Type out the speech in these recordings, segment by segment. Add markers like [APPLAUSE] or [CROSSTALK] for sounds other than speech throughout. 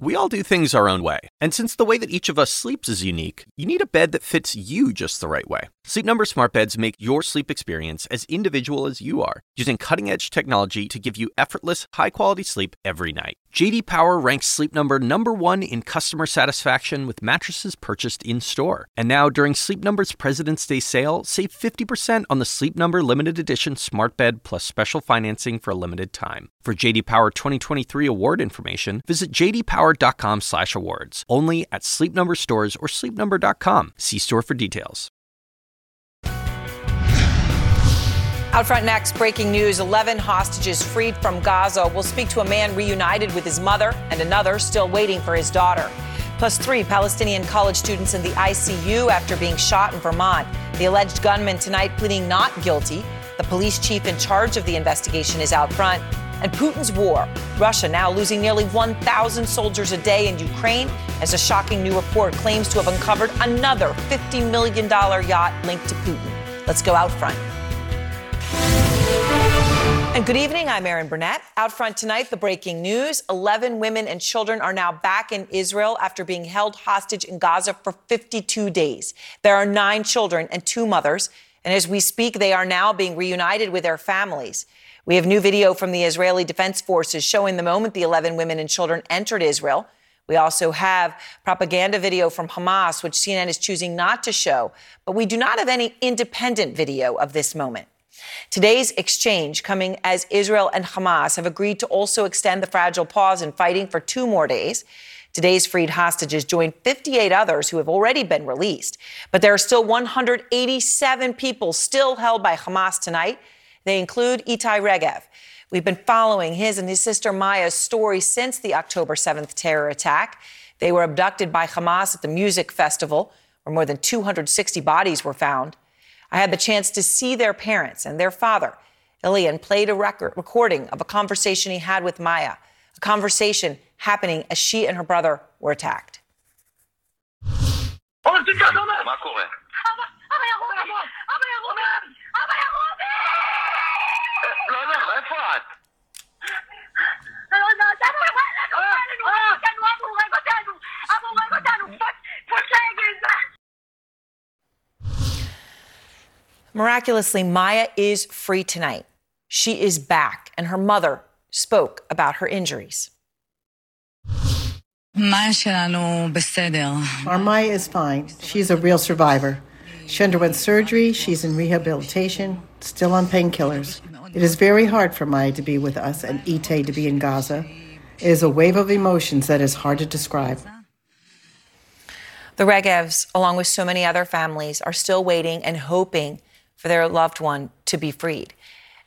We all do things our own way, and since the way that each of us sleeps is unique, you need a bed that fits you just the right way. Sleep Number smart beds make your sleep experience as individual as you are, using cutting-edge technology to give you effortless, high-quality sleep every night. JD Power ranks Sleep Number number 1 in customer satisfaction with mattresses purchased in-store. And now during Sleep Number's President's Day sale, save 50% on the Sleep Number limited edition smart bed plus special financing for a limited time. For JD Power 2023 award information, visit jdpower.com/awards. Only at Sleep Number stores or sleepnumber.com. See store for details. Out front next, breaking news 11 hostages freed from Gaza. We'll speak to a man reunited with his mother and another still waiting for his daughter. Plus, three Palestinian college students in the ICU after being shot in Vermont. The alleged gunman tonight pleading not guilty. The police chief in charge of the investigation is out front. And Putin's war. Russia now losing nearly 1,000 soldiers a day in Ukraine as a shocking new report claims to have uncovered another $50 million yacht linked to Putin. Let's go out front. And good evening. I'm Erin Burnett. Out front tonight, the breaking news 11 women and children are now back in Israel after being held hostage in Gaza for 52 days. There are nine children and two mothers. And as we speak, they are now being reunited with their families. We have new video from the Israeli Defense Forces showing the moment the 11 women and children entered Israel. We also have propaganda video from Hamas, which CNN is choosing not to show, but we do not have any independent video of this moment. Today's exchange coming as Israel and Hamas have agreed to also extend the fragile pause in fighting for two more days. Today's freed hostages join 58 others who have already been released. But there are still 187 people still held by Hamas tonight. They include Itai Regev. We've been following his and his sister Maya's story since the October 7th terror attack. They were abducted by Hamas at the music festival, where more than 260 bodies were found. I had the chance to see their parents and their father. Ilan played a record, recording of a conversation he had with Maya, a conversation happening as she and her brother were attacked. Miraculously, Maya is free tonight. She is back, and her mother spoke about her injuries. Our Maya is fine. She's a real survivor. She underwent surgery, she's in rehabilitation, still on painkillers. It is very hard for Maya to be with us and Itai to be in Gaza. It is a wave of emotions that is hard to describe. The Regevs, along with so many other families, are still waiting and hoping for their loved one to be freed.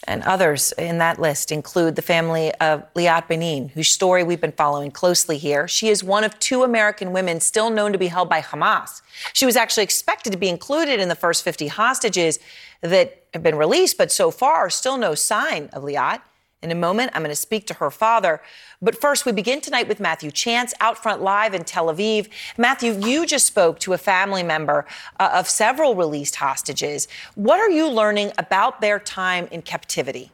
And others in that list include the family of Liat Beinin, whose story we've been following closely here. She is one of two American women still known to be held by Hamas. She was actually expected to be included in the first 50 hostages that have been released, but so far, still no sign of Liat. In a moment, I'm going to speak to her father. But first, we begin tonight with Matthew Chance, out front live in Tel Aviv. Matthew, you just spoke to a family member uh, of several released hostages. What are you learning about their time in captivity?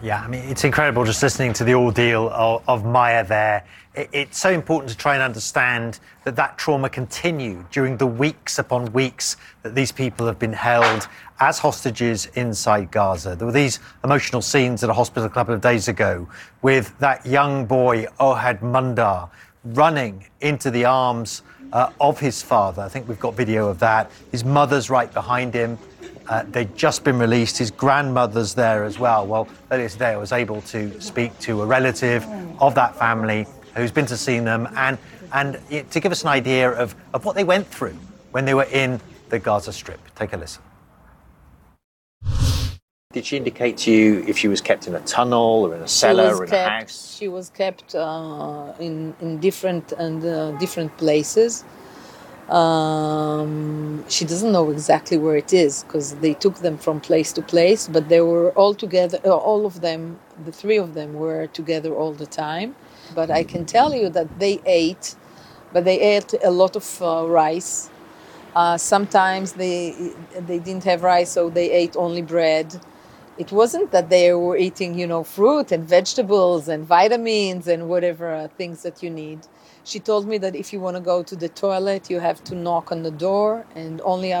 Yeah, I mean, it's incredible just listening to the ordeal of, of Maya there. It, it's so important to try and understand that that trauma continued during the weeks upon weeks that these people have been held as hostages inside Gaza. There were these emotional scenes at a hospital a couple of days ago with that young boy, Ohad Munder, running into the arms uh, of his father. I think we've got video of that. His mother's right behind him. Uh, they'd just been released. His grandmother's there as well. Well, earlier today, I was able to speak to a relative of that family who's been to see them and, and to give us an idea of, of what they went through when they were in the Gaza Strip. Take a listen. Did she indicate to you if she was kept in a tunnel or in a cellar or in kept, a house? She was kept uh, in in different and uh, different places. Um, she doesn't know exactly where it is because they took them from place to place, but they were all together. Uh, all of them, the three of them, were together all the time. But I can tell you that they ate, but they ate a lot of uh, rice. Uh, sometimes they they didn't have rice, so they ate only bread it wasn't that they were eating, you know, fruit and vegetables and vitamins and whatever uh, things that you need. She told me that if you want to go to the toilet, you have to knock on the door, and only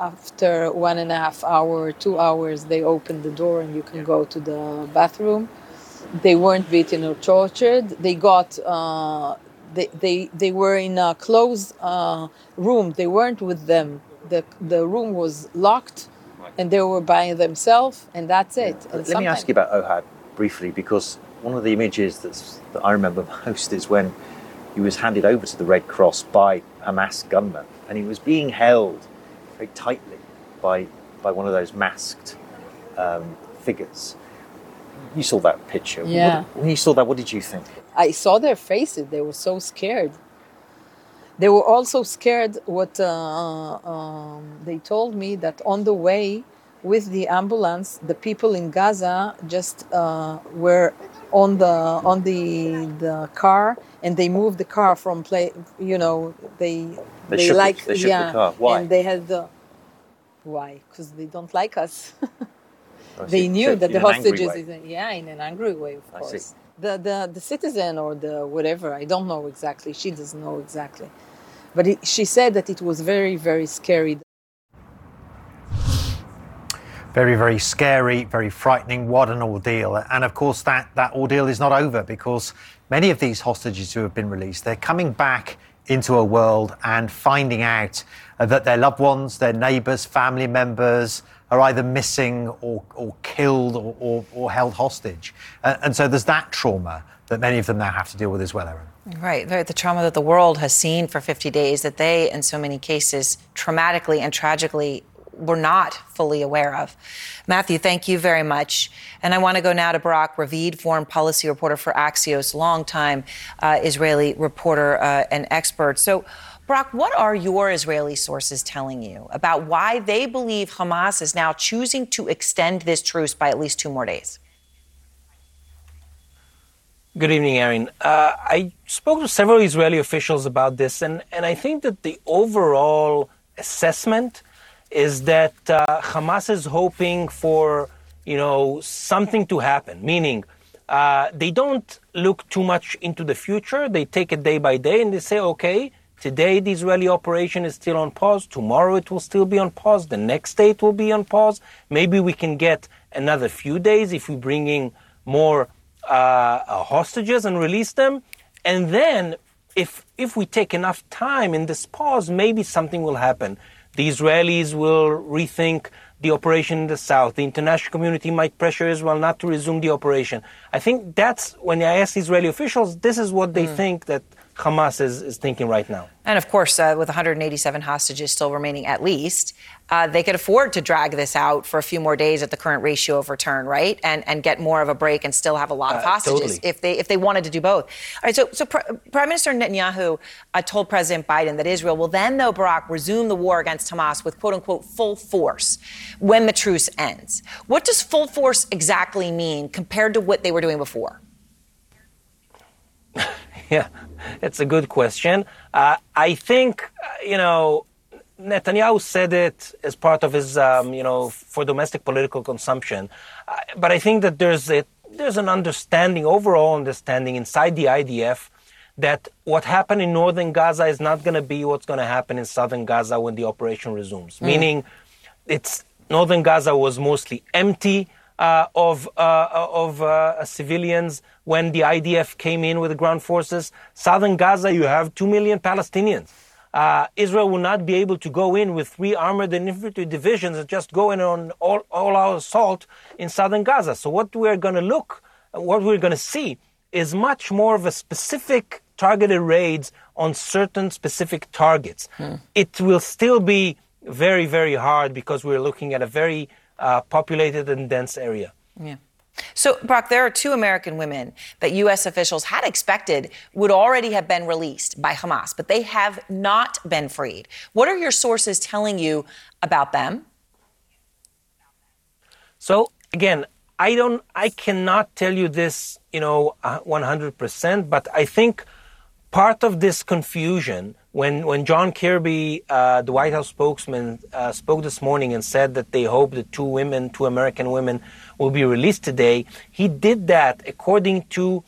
after one and a half hour, two hours, they open the door and you can go to the bathroom. They weren't beaten or tortured. They got. Uh, they, they, they were in a closed uh, room. They weren't with them. The, the room was locked and they were by themselves, and that's it. And Let me ask you about Ohad briefly, because one of the images that's, that I remember [LAUGHS] most is when he was handed over to the Red Cross by Hamas gunmen, and he was being held very tightly by by one of those masked um, figures. You saw that picture. Yeah. What, when you saw that, what did you think? I saw their faces. They were so scared. They were also scared. What uh, um, they told me that on the way with the ambulance, the people in Gaza just uh, were on the on the the car, and they moved the car from play. You know, they they, they like it, they yeah, the car. Why? And they had the why? Because they don't like us. [LAUGHS] they knew so that the hostages is yeah in an angry way, of course. The, the the citizen or the whatever I don't know exactly. She doesn't know exactly. But it, she said that it was very, very scary. Very, very scary, very frightening. What an ordeal. And of course, that, that ordeal is not over because many of these hostages who have been released, they're coming back into a world and finding out that their loved ones, their neighbours, family members are either missing or, or killed or, or, or held hostage. Uh, and so there's that trauma that many of them now have to deal with as well, Erin. Right, the trauma that the world has seen for 50 days that they, in so many cases, traumatically and tragically were not fully aware of. Matthew, thank you very much. And I want to go now to Barak Ravid, foreign policy reporter for Axios, longtime uh, Israeli reporter uh, and expert. So, Barak, what are your Israeli sources telling you about why they believe Hamas is now choosing to extend this truce by at least two more days? Good evening, Erin. Uh, I spoke to several Israeli officials about this, and, and I think that the overall assessment is that uh, Hamas is hoping for, you know, something to happen, meaning uh, they don't look too much into the future. They take it day by day and they say, okay, today the Israeli operation is still on pause. Tomorrow it will still be on pause. The next day it will be on pause. Maybe we can get another few days if we bring in more uh, uh, hostages and release them. And then, if, if we take enough time in this pause, maybe something will happen. The Israelis will rethink the operation in the south. The international community might pressure Israel not to resume the operation. I think that's when I ask Israeli officials, this is what they mm. think that Hamas is, is thinking right now. And of course, uh, with 187 hostages still remaining at least, uh, they could afford to drag this out for a few more days at the current ratio of return, right? And and get more of a break and still have a lot of uh, hostages totally. if they if they wanted to do both. All right. So so Pr- Prime Minister Netanyahu uh, told President Biden that Israel will then, though Barak, resume the war against Hamas with quote unquote full force when the truce ends. What does full force exactly mean compared to what they were doing before? [LAUGHS] [LAUGHS] yeah, it's a good question. Uh, I think uh, you know Netanyahu said it as part of his, um, you know, for domestic political consumption. Uh, but I think that there's a, there's an understanding, overall understanding inside the IDF that what happened in northern Gaza is not going to be what's going to happen in southern Gaza when the operation resumes. Mm. Meaning, it's northern Gaza was mostly empty uh, of uh, of uh, civilians when the IDF came in with the ground forces. Southern Gaza, you have two million Palestinians uh, Israel will not be able to go in with three armored and infantry divisions and just go in on all, all our assault in southern Gaza. So what we're going to look, what we're going to see is much more of a specific targeted raids on certain specific targets. Hmm. It will still be very, very hard because we're looking at a very uh, populated and dense area. Yeah. So, Barak, there are two American women that U.S. officials had expected would already have been released by Hamas, but they have not been freed. What are your sources telling you about them? So, again, I don't, I cannot tell you this, you know, 100%, but I think part of this confusion when when John Kirby, uh, the White House spokesman, uh, spoke this morning and said that they hope the two women, two American women, will be released today, he did that according to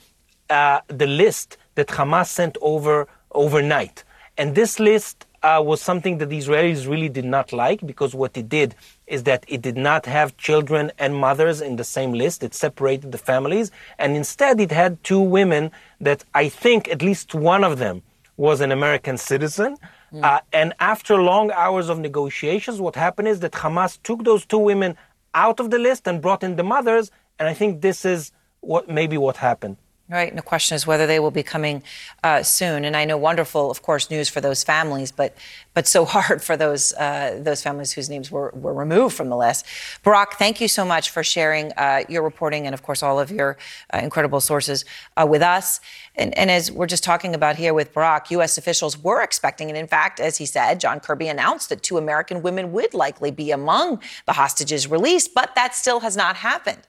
uh, the list that Hamas sent over overnight, and this list. Uh, was something that the Israelis really did not like because what it did is that it did not have children and mothers in the same list. It separated the families, and instead it had two women that I think at least one of them was an American citizen. Mm. Uh, and after long hours of negotiations, what happened is that Hamas took those two women out of the list and brought in the mothers. And I think this is what maybe what happened. Right. And the question is whether they will be coming uh, soon. And I know wonderful, of course, news for those families, but but so [LAUGHS] hard for those uh, those families whose names were, were removed from the list. Barak, thank you so much for sharing uh, your reporting and, of course, all of your uh, incredible sources uh, with us. And, and as we're just talking about here with Barak, U.S. officials were expecting, and in fact, as he said, John Kirby announced that two American women would likely be among the hostages released, but that still has not happened.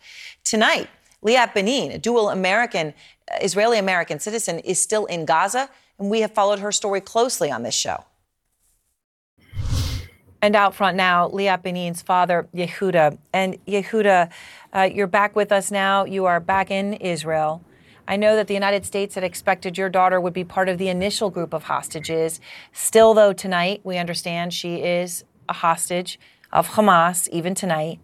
Tonight, Liat Beinin, a dual American, uh, Israeli American citizen, is still in Gaza, and we have followed her story closely on this show. And out front now, Liat Beinin's father, Yehuda. And Yehuda, uh, you're back with us now. You are back in Israel. I know that the United States had expected your daughter would be part of the initial group of hostages. Still, though, tonight, we understand she is a hostage of Hamas, even tonight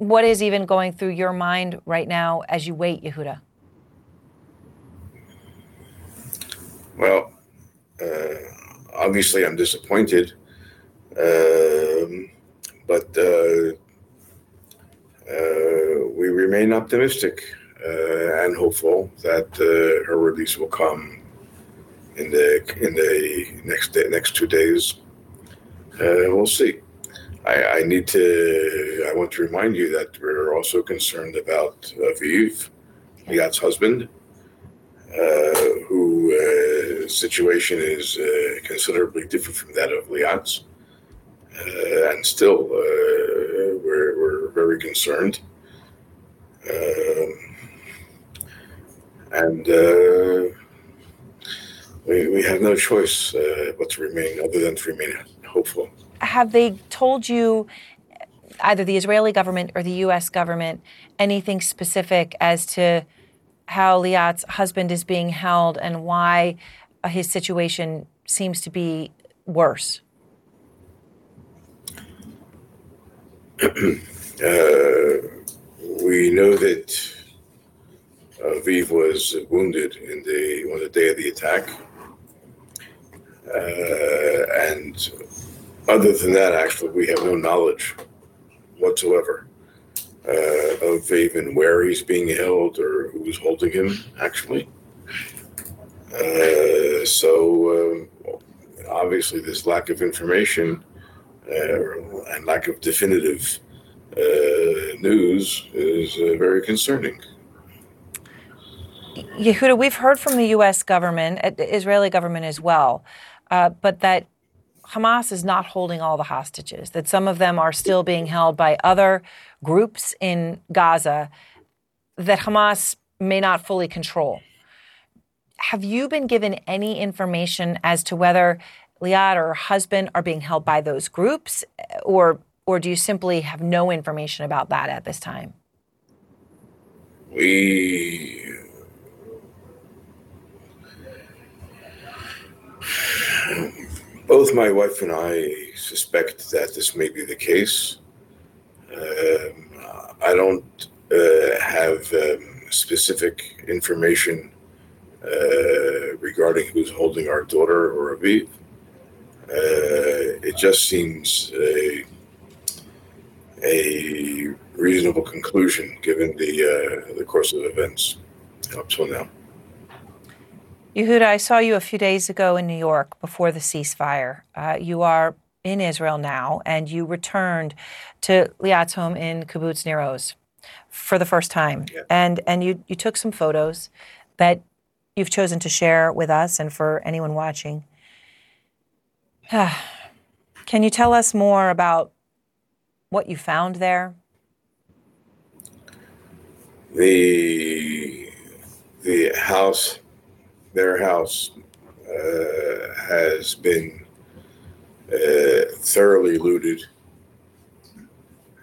what is even going through your mind right now as you wait, Yehuda? Well, uh, obviously, I'm disappointed, um, but uh, uh, we remain optimistic uh, and hopeful that uh, her release will come in the in the next day, next two days. Uh, we'll see. I, I, need to. I want to remind you that we're also concerned about Aviv, Liat's husband, uh, who uh, situation is uh, considerably different from that of Liat's, uh, and still uh, we're we're very concerned. Um, and uh, we, we have no choice but to remain, other than to remain hopeful have they told you, either the Israeli government or the U.S. government, anything specific as to how Liat's husband is being held and why his situation seems to be worse? [CLEARS THROAT] uh, we know that Aviv was wounded in the on the day of the attack, uh, and other than that, actually, we have no knowledge whatsoever uh, of even where he's being held or who's holding him, actually. Uh, so, uh, obviously, this lack of information uh, and lack of definitive uh, news is uh, very concerning. Yehuda, we've heard from the U.S. government, Israeli government as well, but that Hamas is not holding all the hostages, that some of them are still being held by other groups in Gaza that Hamas may not fully control. Have you been given any information as to whether Liat or her husband are being held by those groups, or or do you simply have no information about that at this time? We both my wife and I suspect that this may be the case. Um, I don't uh, have um, specific information uh, regarding who's holding our daughter or Aviv. Uh, it just seems a, a reasonable conclusion given the uh, the course of events up till now. Yehuda, I saw you a few days ago in New York before the ceasefire. Uh, you are in Israel now, and you returned to Liat's home in Kibbutz Nir Oz for the first time, yeah. and and you you took some photos that you've chosen to share with us and for anyone watching. [SIGHS] Can you tell us more about what you found there? The the house, their house, uh, has been uh, thoroughly looted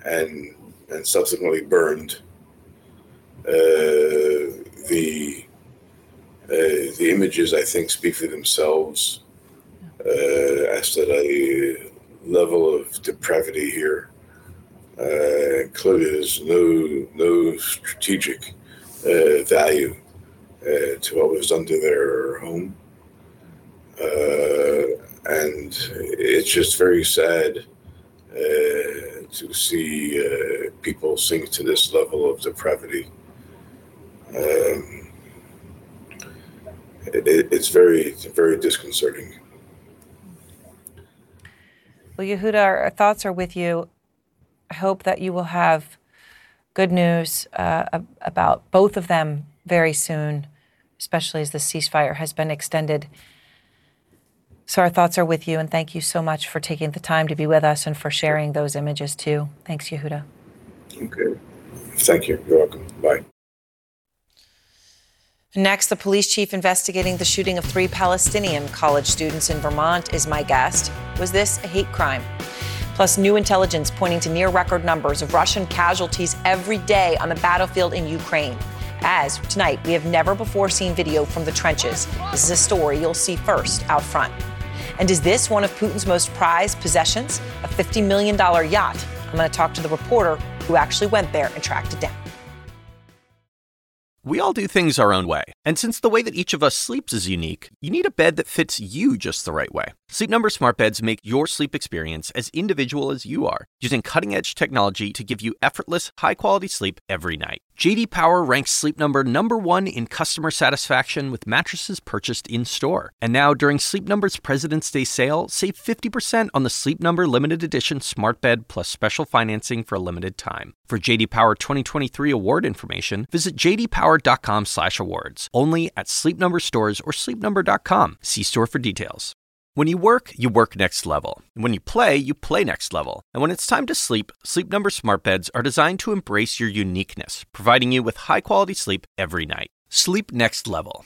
and and subsequently burned. Uh, the uh, the images, I think, speak for themselves uh, as to the level of depravity here. Uh, clearly, there's no no strategic value uh, to what was done to their home, uh, and it's just very sad to see people sink to this level of depravity. Um, it, it's very very disconcerting. Well, Yehuda, our thoughts are with you. I hope that you will have good news uh, about both of them very soon, especially as the ceasefire has been extended. So our thoughts are with you, and thank you so much for taking the time to be with us and for sharing those images too. Thanks, Yehuda. Okay. Thank you. You're welcome. Bye. Next, the police chief investigating the shooting of three Palestinian college students in Vermont is my guest. Was this a hate crime? Plus, new intelligence pointing to near record numbers of Russian casualties every day on the battlefield in Ukraine. As tonight, we have never before seen video from the trenches. This is a story you'll see first out front. And is this one of Putin's most prized possessions? A $50 million yacht? I'm going to talk to the reporter who actually went there and tracked it down. We all do things our own way. And since the way that each of us sleeps is unique, you need a bed that fits you just the right way. Sleep Number smart beds make your sleep experience as individual as you are, using cutting-edge technology to give you effortless, high-quality sleep every night. JD Power ranks Sleep Number number 1 in customer satisfaction with mattresses purchased in-store. And now during Sleep Number's President's Day sale, save 50% on the Sleep Number limited edition smart bed plus special financing for a limited time. For JD Power 2023 award information, visit jdpower.com/awards. Only at Sleep Number stores or sleepnumber.com. See store for details. When you work, you work next level. When you play, you play next level. And when it's time to sleep, Sleep Number smart beds are designed to embrace your uniqueness, providing you with high-quality sleep every night. Sleep next level.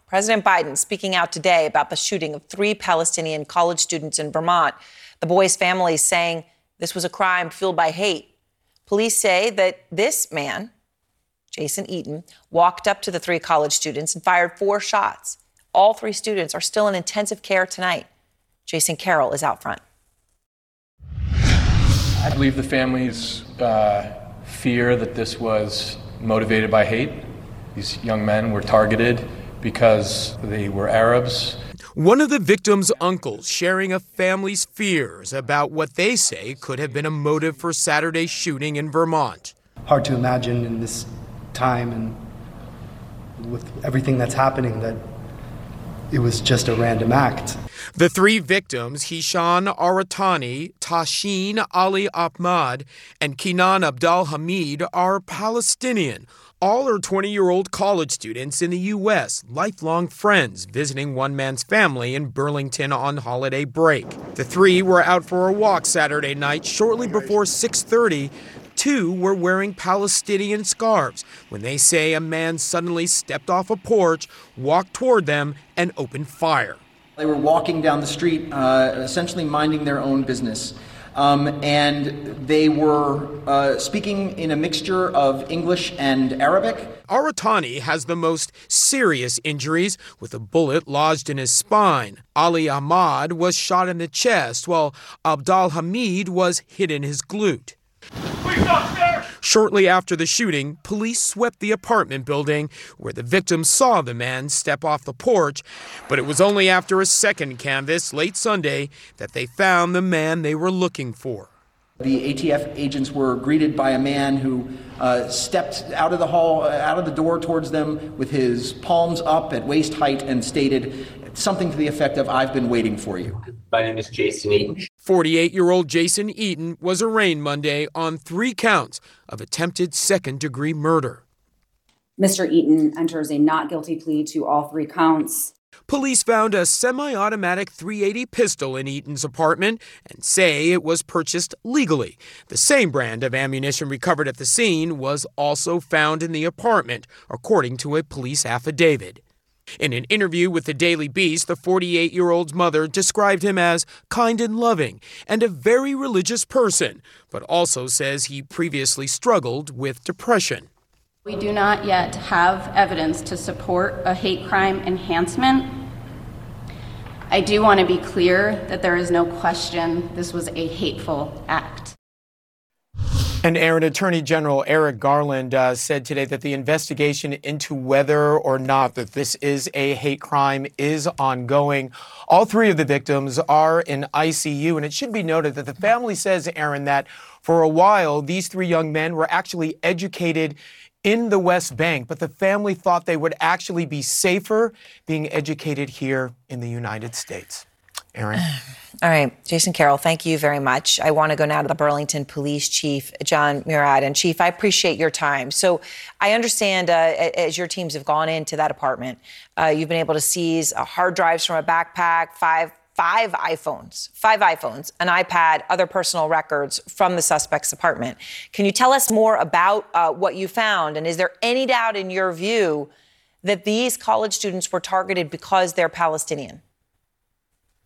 President Biden speaking out today about the shooting of three Palestinian college students in Vermont. The boys' families saying this was a crime fueled by hate. Police say that this man, Jason Eaton, walked up to the three college students and fired four shots. All three students are still in intensive care tonight. Jason Carroll is out front. I believe the families uh, fear that this was motivated by hate. These young men were targeted because they were Arabs. One of the victim's uncles sharing a family's fears about what they say could have been a motive for Saturday's shooting in Vermont. Hard to imagine in this time and with everything that's happening that it was just a random act. The three victims, Hisham Awartani, Tahseen Ali Ahmad, and Kinnan Abdal Hamid, are Palestinian all are 20 year old college students in the U.S., lifelong friends, visiting one man's family in Burlington on holiday break. The three were out for a walk Saturday night shortly before 6:30. Two were wearing Palestinian scarves when they say a man suddenly stepped off a porch, walked toward them, and opened fire. They were walking down the street, uh, essentially minding their own business. Um, and they were uh, speaking in a mixture of English and Arabic. Awartani has the most serious injuries with a bullet lodged in his spine. Ali Ahmad was shot in the chest, while Abdal Hamid was hit in his glute. Shortly after the shooting, police swept the apartment building where the victim saw the man step off the porch, but it was only after a second canvass late Sunday that they found the man they were looking for. The ATF agents were greeted by a man who uh, stepped out of the hall, uh, out of the door towards them with his palms up at waist height and stated something to the effect of, I've been waiting for you. My name is Jason Eaton. 48 year old Jason Eaton was arraigned Monday on three counts of attempted second degree murder. Mr. Eaton enters a not guilty plea to all three counts. Police found a semi automatic 380 pistol in Eaton's apartment and say it was purchased legally. The same brand of ammunition recovered at the scene was also found in the apartment, according to a police affidavit. In an interview with the Daily Beast, the 48 year old's mother described him as kind and loving and a very religious person, but also says he previously struggled with depression. We do not yet have evidence to support a hate crime enhancement. I do want to be clear that there is no question this was a hateful act. And Erin Attorney General Merrick Garland uh, said today that the investigation into whether or not that this is a hate crime is ongoing. All three of the victims are in ICU, and it should be noted that the family says, Erin, that for a while these three young men were actually educated in the West Bank, but the family thought they would actually be safer being educated here in the United States. Erin. All right, Jason Carroll, thank you very much. I want to go now to the Burlington Police Chief, Jon Murad. And Chief, I appreciate your time. So I understand uh, as your teams have gone into that apartment, uh, you've been able to seize hard drives from a backpack, five five iPhones, five iPhones, an iPad, other personal records from the suspect's apartment. Can you tell us more about uh, what you found? And is there any doubt in your view that these college students were targeted because they're Palestinian?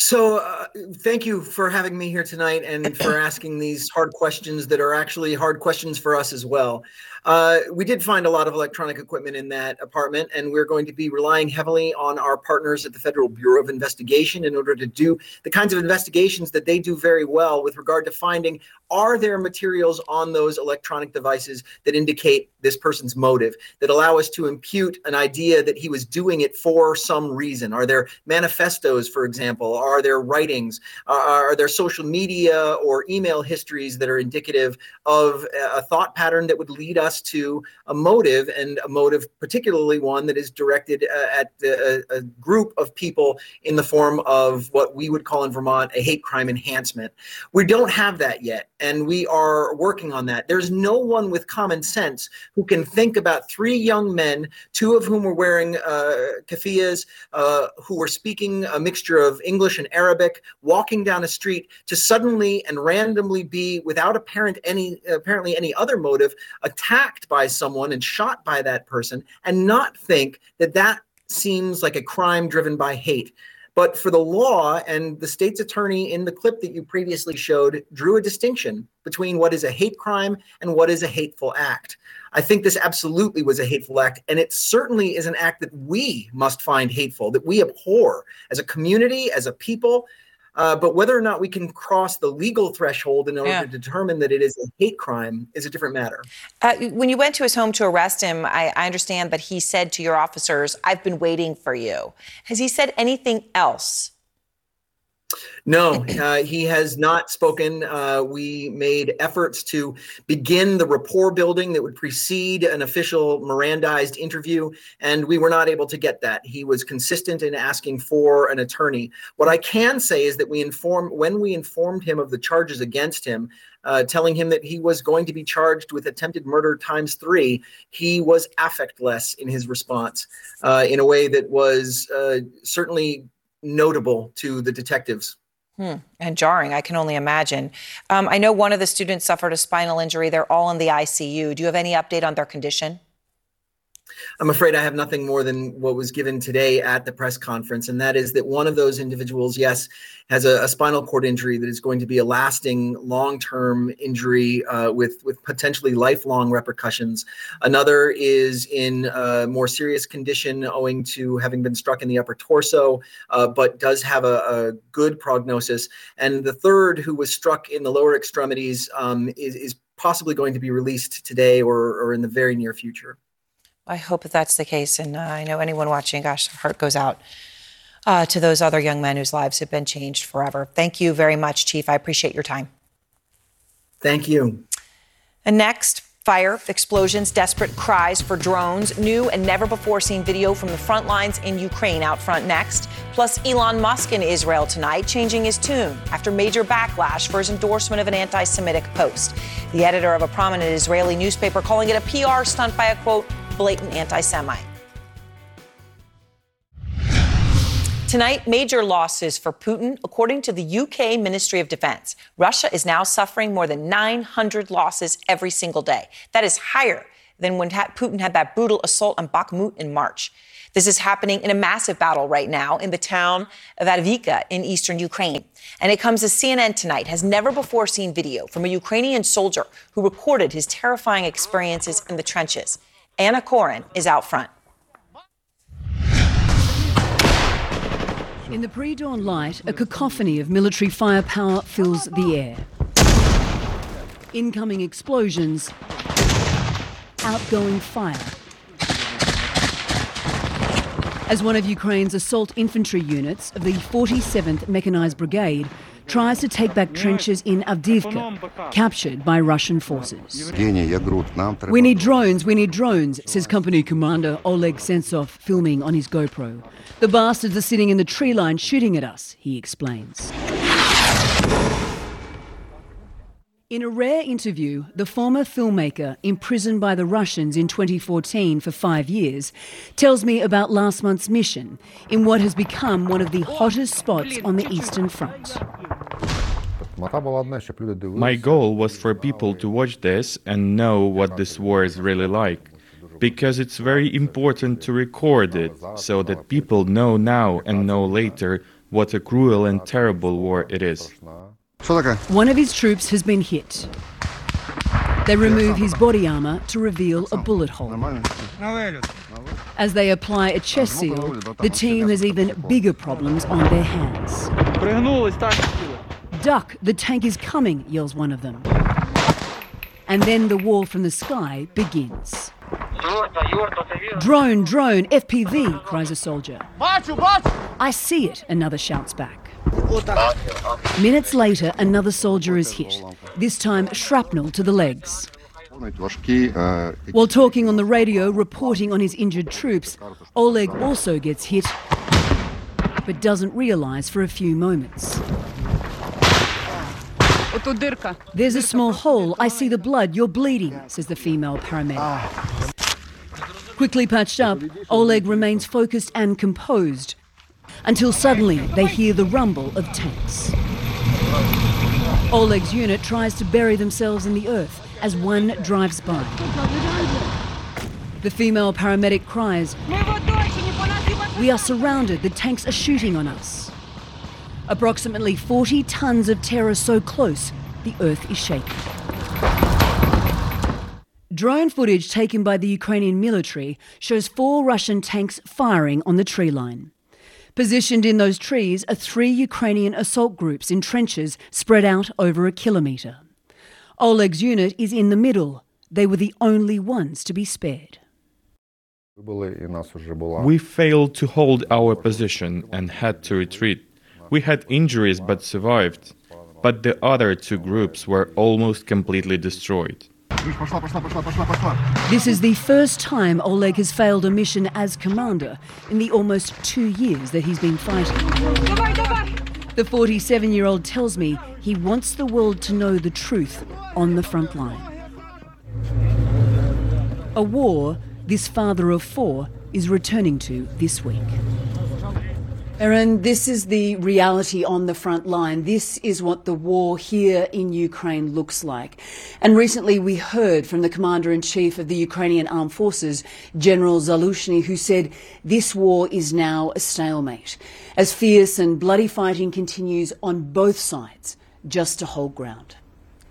So, uh, thank you for having me here tonight and [CLEARS THROAT] for asking these hard questions that are actually hard questions for us as well. Uh, we did find a lot of electronic equipment in that apartment, and we're going to be relying heavily on our partners at the Federal Bureau of Investigation in order to do the kinds of investigations that they do very well with regard to finding are there materials on those electronic devices that indicate this person's motive, that allow us to impute an idea that he was doing it for some reason? Are there manifestos, for example? Are there writings? Are there social media or email histories that are indicative of a thought pattern that would lead us? to a motive and a motive, particularly one that is directed uh, at a, a group of people in the form of what we would call in Vermont a hate crime enhancement. We don't have that yet, and we are working on that. There's no one with common sense who can think about three young men, two of whom were wearing uh, uh, who were speaking a mixture of English and Arabic, walking down a street to suddenly and randomly be, without apparent any apparently any other motive, attacked by someone and shot by that person and not think that that seems like a crime driven by hate. But for the law and the state's attorney in the clip that you previously showed drew a distinction between what is a hate crime and what is a hateful act. I think this absolutely was a hateful act, and it certainly is an act that we must find hateful, that we abhor as a community, as a people, uh, but whether or not we can cross the legal threshold in order yeah. to determine that it is a hate crime is a different matter. Uh, when you went to his home to arrest him, I, I understand that he said to your officers, I've been waiting for you. Has he said anything else? No, uh, he has not spoken. Uh, we made efforts to begin the rapport building that would precede an official Mirandized interview, and we were not able to get that. He was consistent in asking for an attorney. What I can say is that we informed when we informed him of the charges against him. Uh, telling him that he was going to be charged with attempted murder times three, he was affectless in his response uh, in a way that was uh, certainly notable to the detectives. Hmm. And jarring, I can only imagine. Um, I know one of the students suffered a spinal injury. They're all in the ICU. Do you have any update on their condition? I'm afraid I have nothing more than what was given today at the press conference, and that is that one of those individuals, yes, has a, a spinal cord injury that is going to be a lasting, long-term injury uh, with with potentially lifelong repercussions. Another is in a more serious condition owing to having been struck in the upper torso, uh, but does have a, a, good prognosis. And the third, who was struck in the lower extremities, um, is, is possibly going to be released today or, or in the very near future. I hope that that's the case. And uh, I know anyone watching, gosh, heart goes out uh, to those other young men whose lives have been changed forever. Thank you very much, Chief. I appreciate your time. Thank you. And next, fire, explosions, desperate cries for drones, new and never before seen video from the front lines in Ukraine out front next. Plus, Elon Musk in Israel tonight, changing his tune after major backlash for his endorsement of an anti Semitic post. The editor of a prominent Israeli newspaper calling it a PR stunt by a quote, blatant anti Semite. Tonight, major losses for Putin, according to the UK Ministry of Defense. Russia is now suffering more than 900 losses every single day. That is higher than when Putin had that brutal assault on Bakhmut in March. This is happening in a massive battle right now in the town of Avdiivka in eastern Ukraine. And it comes as CNN tonight has never before seen video from a Ukrainian soldier who recorded his terrifying experiences in the trenches. Anna Coren is out front. In the pre dawn light, a cacophony of military firepower fills the air. Incoming explosions, outgoing fire. As one of Ukraine's assault infantry units of the 47th Mechanized Brigade tries to take back trenches in Avdiivka, captured by Russian forces. We need drones, we need drones, says company commander Oleg Sentsov, filming on his GoPro. The bastards are sitting in the tree line shooting at us, he explains. In a rare interview, the former filmmaker, imprisoned by the Russians in 2014 for five years, tells me about last month's mission in what has become one of the hottest spots on the Eastern Front. My goal was for people to watch this and know what this war is really like. Because it's very important to record it so that people know now and know later what a cruel and terrible war it is. One of his troops has been hit. They remove his body armour to reveal a bullet hole. As they apply a chest seal, the team has even bigger problems on their hands. Duck, the tank is coming, yells one of them. And then the war from the sky begins. Drone, drone, FPV, cries a soldier. I see it, another shouts back. Minutes later, another soldier is hit, this time shrapnel to the legs. While talking on the radio, reporting on his injured troops, Oleg also gets hit, but doesn't realize for a few moments. There's a small hole. I see the blood. You're bleeding, says the female paramedic. Quickly patched up, Oleg remains focused and composed until suddenly they hear the rumble of tanks. Oleg's unit tries to bury themselves in the earth as one drives by. The female paramedic cries, We are surrounded, the tanks are shooting on us. Approximately 40 tons of terror so close, the earth is shaking. Drone footage taken by the Ukrainian military shows four Russian tanks firing on the tree line. Positioned in those trees are three Ukrainian assault groups in trenches spread out over a kilometre. Oleg's unit is in the middle. They were the only ones to be spared. We failed to hold our position and had to retreat. We had injuries but survived. But the other two groups were almost completely destroyed. This is the first time Oleg has failed a mission as commander in the almost two years that he's been fighting. The 47 year old tells me he wants the world to know the truth on the front line. A war this father of four is returning to this week. Erin, this is the reality on the front line. This is what the war here in Ukraine looks like. And recently we heard from the Commander in Chief of the Ukrainian Armed Forces, General Zaluzhny, who said this war is now a stalemate as fierce and bloody fighting continues on both sides just to hold ground.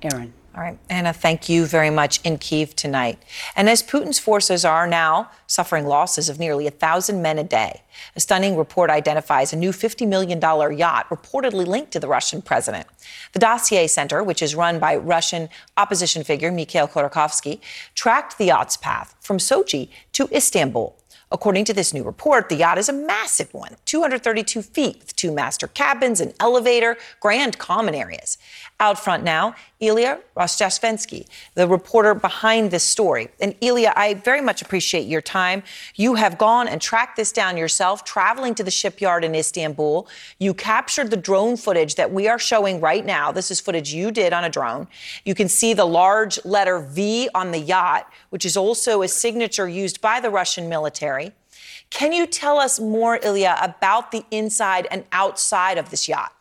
Erin. All right, Anna, thank you very much in Kiev tonight. And as Putin's forces are now suffering losses of nearly a thousand men a day, a stunning report identifies a new $50 million yacht reportedly linked to the Russian president. The Dossier Center, which is run by Russian opposition figure Mikhail Khodorkovsky, tracked the yacht's path from Sochi to Istanbul. According to this new report, the yacht is a massive one, 232 feet, with two master cabins, an elevator, grand common areas. Out front now, Ilya Rozhdestvensky, the reporter behind this story. And Ilya, I very much appreciate your time. You have gone and tracked this down yourself, traveling to the shipyard in Istanbul. You captured the drone footage that we are showing right now. This is footage you did on a drone. You can see the large letter V on the yacht, which is also a signature used by the Russian military. Can you tell us more, Ilya, about the inside and outside of this yacht?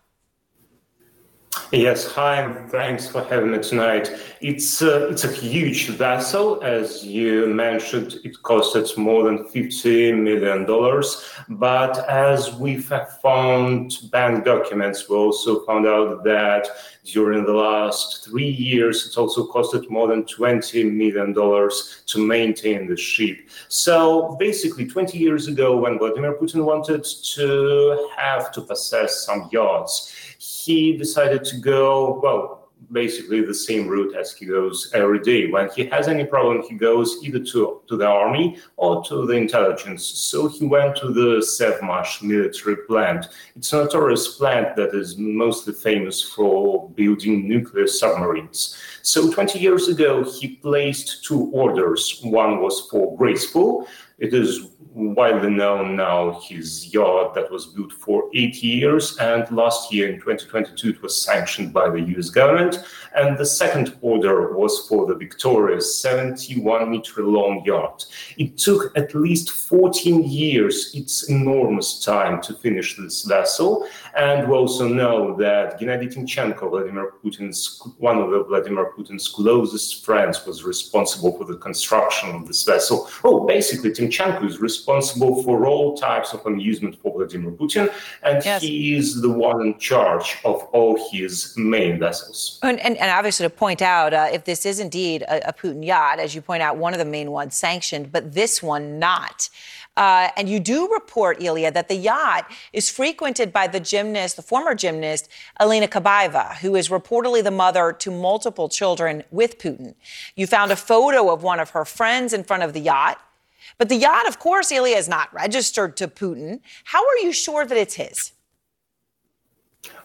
Yes, hi, thanks for having me tonight. It's uh, it's a huge vessel, as you mentioned. It costed more than fifty million dollars. But as we have found bank documents, we also found out that during the last three years, it also costed more than twenty million dollars to maintain the ship. So basically, twenty years ago, when Vladimir Putin wanted to have to possess some yachts he decided to go, well, basically the same route as he goes every day. When he has any problem, he goes either to, to the army or to the intelligence. So he went to the Sevmash military plant. It's a notorious plant that is mostly famous for building nuclear submarines. So 20 years ago, he placed two orders. One was for Graceful. It is widely known now his yacht that was built for eight years and last year in 2022 it was sanctioned by the us government. And the second order was for the victoria 71 meter long yacht. It took at least 14 years it's enormous time to finish this vessel and we also know that Gennady Timchenko, Vladimir Putin's one of Vladimir Putin's closest friends, was responsible for the construction of this vessel. Oh, basically, Timchenko is responsible for all types of amusement for Vladimir Putin, and yes. he is the one in charge of all his main vessels. And, and, and obviously, to point out, uh, if this is indeed a, a Putin yacht, as you point out, one of the main ones sanctioned, but this one not. Uh, and you do report, Ilya, that the yacht is frequented by the gymnast, the former gymnast, Elena Kabaeva, who is reportedly the mother to multiple children with Putin. You found a photo of one of her friends in front of the yacht. But the yacht, of course, Ilya, is not registered to Putin. How are you sure that it's his?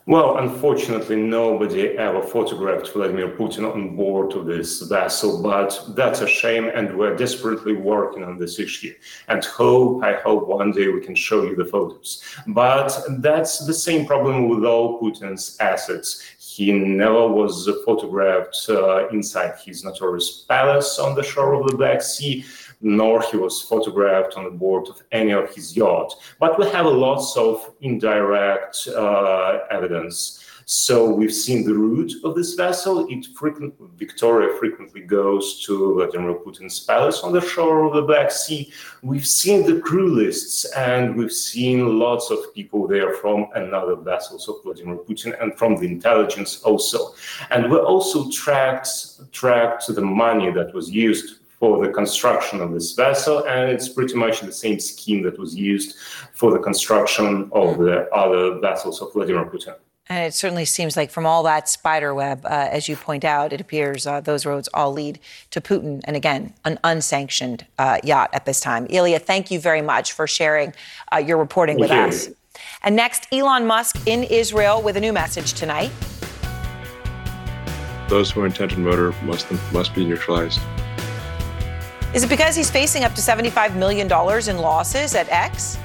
Well, unfortunately, nobody ever photographed Vladimir Putin on board of this vessel, but that's a shame, and we're desperately working on this issue. And hope, I hope one day we can show you the photos. But that's the same problem with all Putin's assets. He never was photographed uh, inside his notorious palace on the shore of the Black Sea nor he was photographed on the board of any of his yacht. But we have lots of indirect uh, evidence. So we've seen the route of this vessel. It frequent, Victoria frequently goes to Vladimir Putin's palace on the shore of the Black Sea. We've seen the crew lists, and we've seen lots of people there from another vessels of Vladimir Putin and from the intelligence also. And we also tracked tracked the money that was used for the construction of this vessel, and it's pretty much the same scheme that was used for the construction of the other vessels of Vladimir Putin. And it certainly seems like from all that spider web, uh, as you point out, it appears uh, those roads all lead to Putin. And again, an unsanctioned uh, yacht at this time. Ilya, thank you very much for sharing uh, your reporting thank with you. us. And next, Elon Musk in Israel with a new message tonight. Those who are intent to murder must, must be neutralized. Is it because he's facing up to $75 million in losses at X?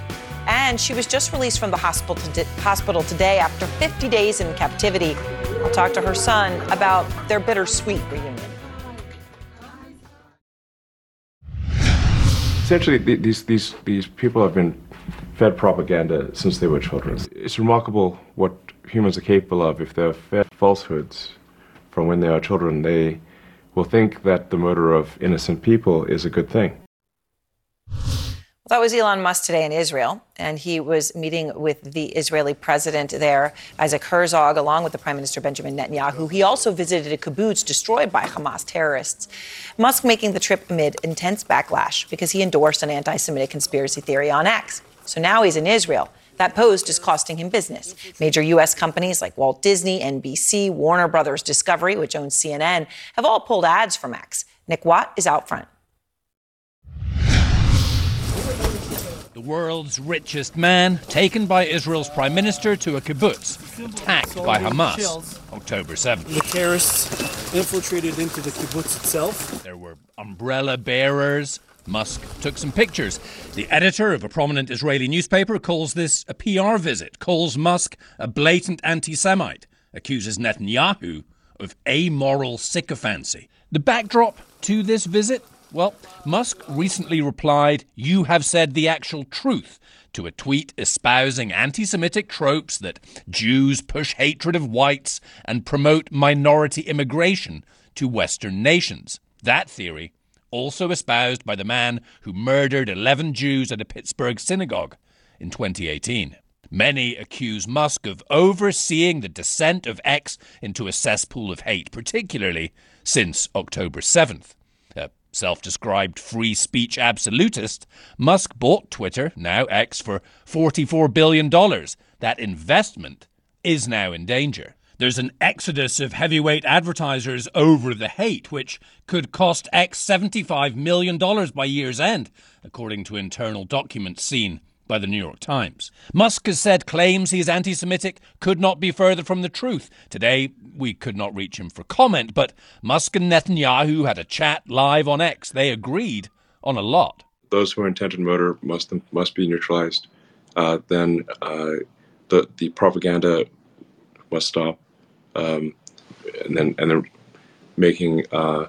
And she was just released from the hospital, to- hospital today after 50 days in captivity. I'll talk to her son about their bittersweet reunion. Essentially, these, these, these people have been fed propaganda since they were children. It's remarkable what humans are capable of if they're fed falsehoods from when they are children. They will think that the murder of innocent people is a good thing. Well, that was Elon Musk today in Israel, and he was meeting with the Israeli president there, Isaac Herzog, along with the Prime Minister Benjamin Netanyahu. He also visited a kibbutz destroyed by Hamas terrorists. Musk making the trip amid intense backlash because he endorsed an anti Semitic conspiracy theory on X. So now he's in Israel. That post is costing him business. Major U.S. companies like Walt Disney, NBC, Warner Brothers Discovery, which owns CNN, have all pulled ads from X. Nick Watt is out front. The world's richest man, taken by Israel's prime minister to a kibbutz, attacked by Hamas October 7th. The terrorists infiltrated into the kibbutz itself. There were umbrella bearers. Musk took some pictures. The editor of a prominent Israeli newspaper calls this a PR visit, calls Musk a blatant anti Semite, accuses Netanyahu of amoral sycophancy. The backdrop to this visit well, Musk recently replied, You have said the actual truth, to a tweet espousing anti Semitic tropes that Jews push hatred of whites and promote minority immigration to Western nations. That theory, also espoused by the man who murdered 11 Jews at a Pittsburgh synagogue in 2018. Many accuse Musk of overseeing the descent of X into a cesspool of hate, particularly since October 7th A self described free speech absolutist, Musk bought Twitter, now X, for $44 billion. That investment is now in danger. There's an exodus of heavyweight advertisers over the hate, which could cost X $75 million by year's end, according to internal documents seen by the New York Times. Musk has said claims he is anti Semitic could not be further from the truth. Today, we could not reach him for comment, but Musk and Netanyahu had a chat live on X. They agreed on a lot. Those who are intent on murder must must be neutralized. Uh, then uh, the the propaganda must stop, um, and then and then making uh,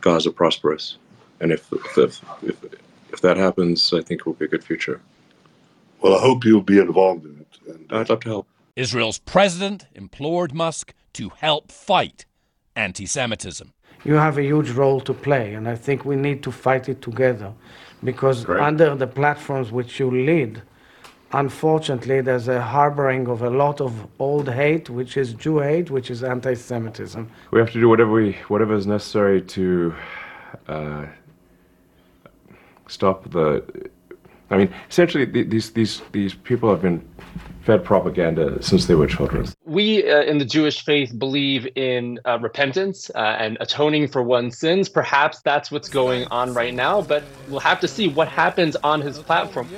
Gaza prosperous. And if if, if if that happens, I think it will be a good future. Well, I hope you'll be involved in it. And, I'd love to help. Israel's president implored Musk to help fight anti Semitism. You have a huge role to play, and I think we need to fight it together because Great. under the platforms which you lead, unfortunately, there's a harboring of a lot of old hate, which is Jew hate, which is anti Semitism. We have to do whatever, we, whatever is necessary to uh, stop the I mean, essentially, these these these people have been fed propaganda since they were children. We uh, in the Jewish faith believe in uh, repentance uh, and atoning for one's sins. Perhaps that's what's going on right now, but we'll have to see what happens on his platform.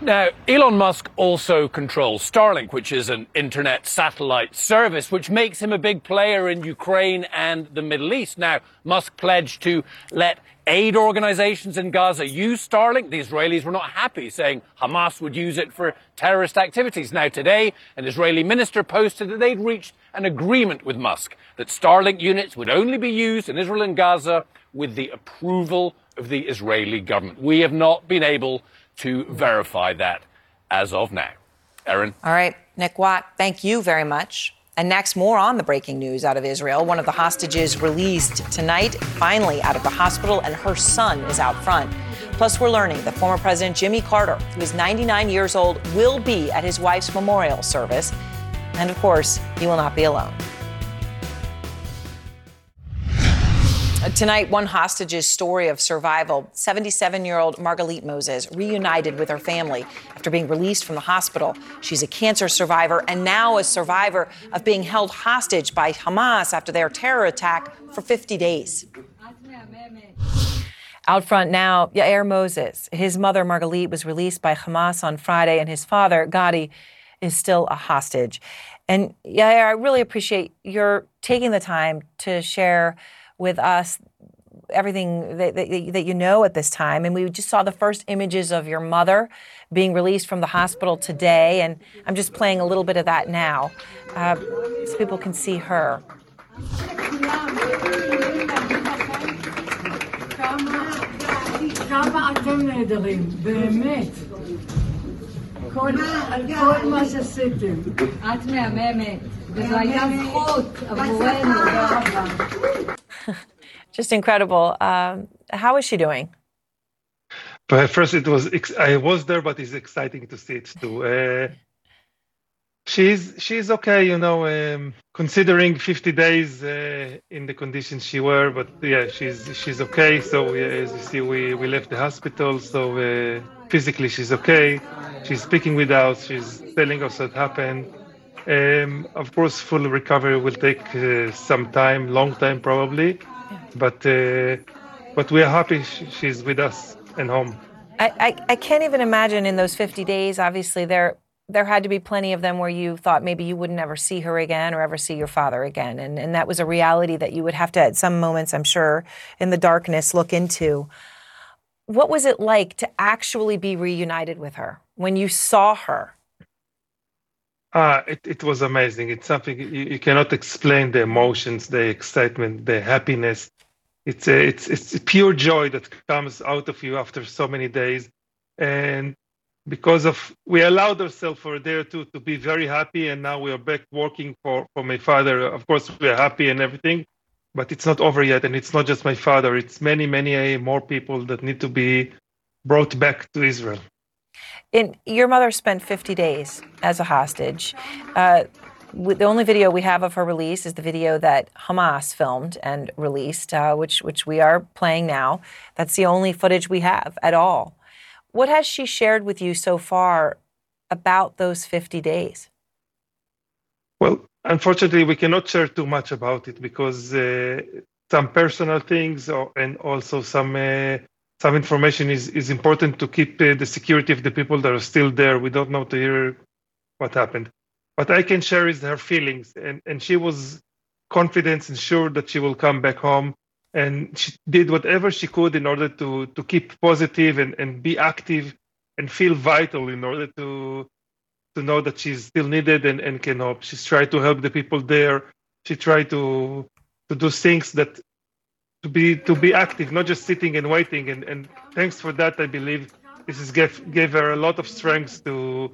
Now, Elon Musk also controls Starlink, which is an internet satellite service, which makes him a big player in Ukraine and the Middle East. Now, Musk pledged to let aid organizations in Gaza use Starlink. The Israelis were not happy, saying Hamas would use it for terrorist activities. Now, today, an Israeli minister posted that they'd reached an agreement with Musk that Starlink units would only be used in Israel and Gaza with the approval of the Israeli government. We have not been able to verify that as of now. Erin? All right, Nick Watt, thank you very much. And next, more on the breaking news out of Israel. One of the hostages released tonight, finally out of the hospital, and her son is out front. Plus, we're learning that former President Jimmy Carter, who is 99 years old, will be at his wife's memorial service. And of course, he will not be alone. Tonight, one hostage's story of survival. 77 year old Margalit Moses reunited with her family after being released from the hospital. She's a cancer survivor and now a survivor of being held hostage by Hamas after their terror attack for 50 days. Out front now, Yair Moses. His mother, Margalit, was released by Hamas on Friday, and his father, Gadi, is still a hostage. And Yair, I really appreciate your taking the time to share with us everything that, that, that, you know at this time. And we just saw the first images of your mother being released from the hospital today. And I'm just playing a little bit of that now uh, so people can see her. כל מה שעשיתם. את מהממת. [LAUGHS] Just incredible. Um, How is she doing? But at first, it was I was there, but it's exciting to see it too. Uh, she's she's okay, you know, um, considering 50 days uh, in the conditions she were. But yeah, she's she's okay. So as you see, we we left the hospital. So uh, physically, she's okay. She's speaking with us. She's telling us what happened. Um, of course, full recovery will take uh, some time, long time probably, but uh, but we are happy she's with us and home. I, I, I can't even imagine in those 50 days. Obviously, there there had to be plenty of them where you thought maybe you would never see her again or ever see your father again, and and that was a reality that you would have to, at some moments, I'm sure, in the darkness, look into. What was it like to actually be reunited with her when you saw her? Ah, it, it was amazing. It's something you, you cannot explain the emotions, the excitement, the happiness. It's a, it's it's pure joy that comes out of you after so many days, and because of we allowed ourselves for a day or two to be very happy, and now we are back working for for my father. Of course, we are happy and everything, but it's not over yet, and it's not just my father. It's many many more people that need to be brought back to Israel. In, your mother spent 50 days as a hostage. Uh, the only video we have of her release is the video that Hamas filmed and released, uh, which which we are playing now. That's the only footage we have at all. What has she shared with you so far about those 50 days? Well, unfortunately, we cannot share too much about it because uh, some personal things and also some uh, some information is, is important to keep uh, the security of the people that are still there. We don't know to hear what happened. What I can share is her feelings, and, and she was confident and sure that she will come back home. And she did whatever she could in order to, to keep positive and, and be active and feel vital in order to to know that she's still needed and, and can help. She's tried to help the people there. She tried to to do things that to be to be active, not just sitting and waiting. And, and thanks for that, I believe this is gave gave her a lot of strength to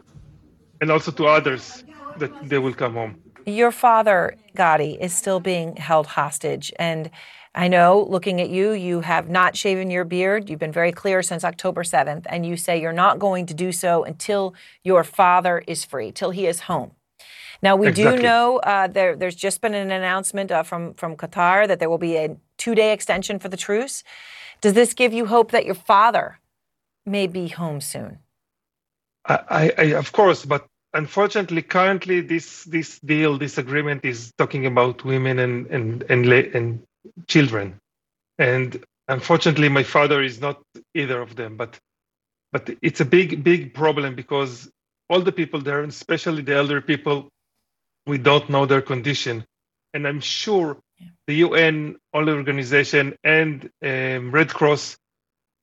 and also to others that they will come home. Your father, Gadi, is still being held hostage. And I know looking at you, you have not shaven your beard. You've been very clear since October 7th, and you say you're not going to do so until your father is free, till he is home. Now, we exactly. do know uh, there, there's just been an announcement uh, from, from Qatar that there will be a two day extension for the truce. Does this give you hope that your father may be home soon? I, I, of course, but unfortunately, currently this this deal, this agreement is talking about women and and and, and children, and unfortunately, my father is not either of them. But but it's a big big problem because all the people there, especially the elder people, we don't know their condition, and I'm sure. The UN, all the organization, and um, Red Cross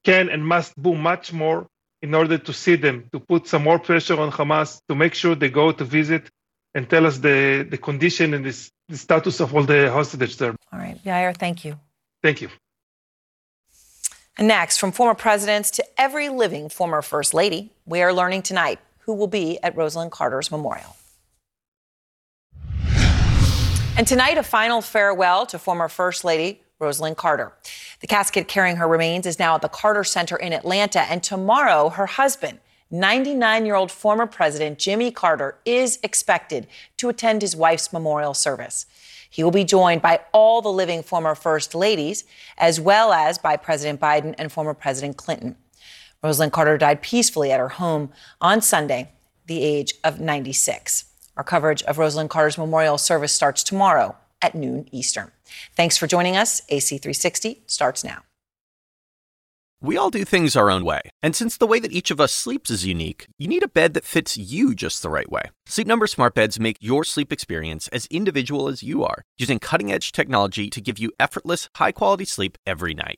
can and must do much more in order to see them, to put some more pressure on Hamas, to make sure they go to visit and tell us the, the condition and this, the status of all the hostages there. All right, Yair, thank you. Thank you. And next, from former presidents to every living former First Lady, we are learning tonight who will be at Rosalynn Carter's memorial. And tonight, a final farewell to former First Lady Rosalynn Carter. The casket carrying her remains is now at the Carter Center in Atlanta, and tomorrow, her husband, 99 year old former President Jimmy Carter, is expected to attend his wife's memorial service. He will be joined by all the living former First Ladies, as well as by President Biden and former President Clinton. Rosalynn Carter died peacefully at her home on Sunday, the age of 96. Our coverage of Rosalynn Carter's memorial service starts tomorrow at noon Eastern. Thanks for joining us. AC360 starts now. We all do things our own way. And since the way that each of us sleeps is unique, you need a bed that fits you just the right way. Sleep Number smart beds make your sleep experience as individual as you are, using cutting-edge technology to give you effortless, high-quality sleep every night.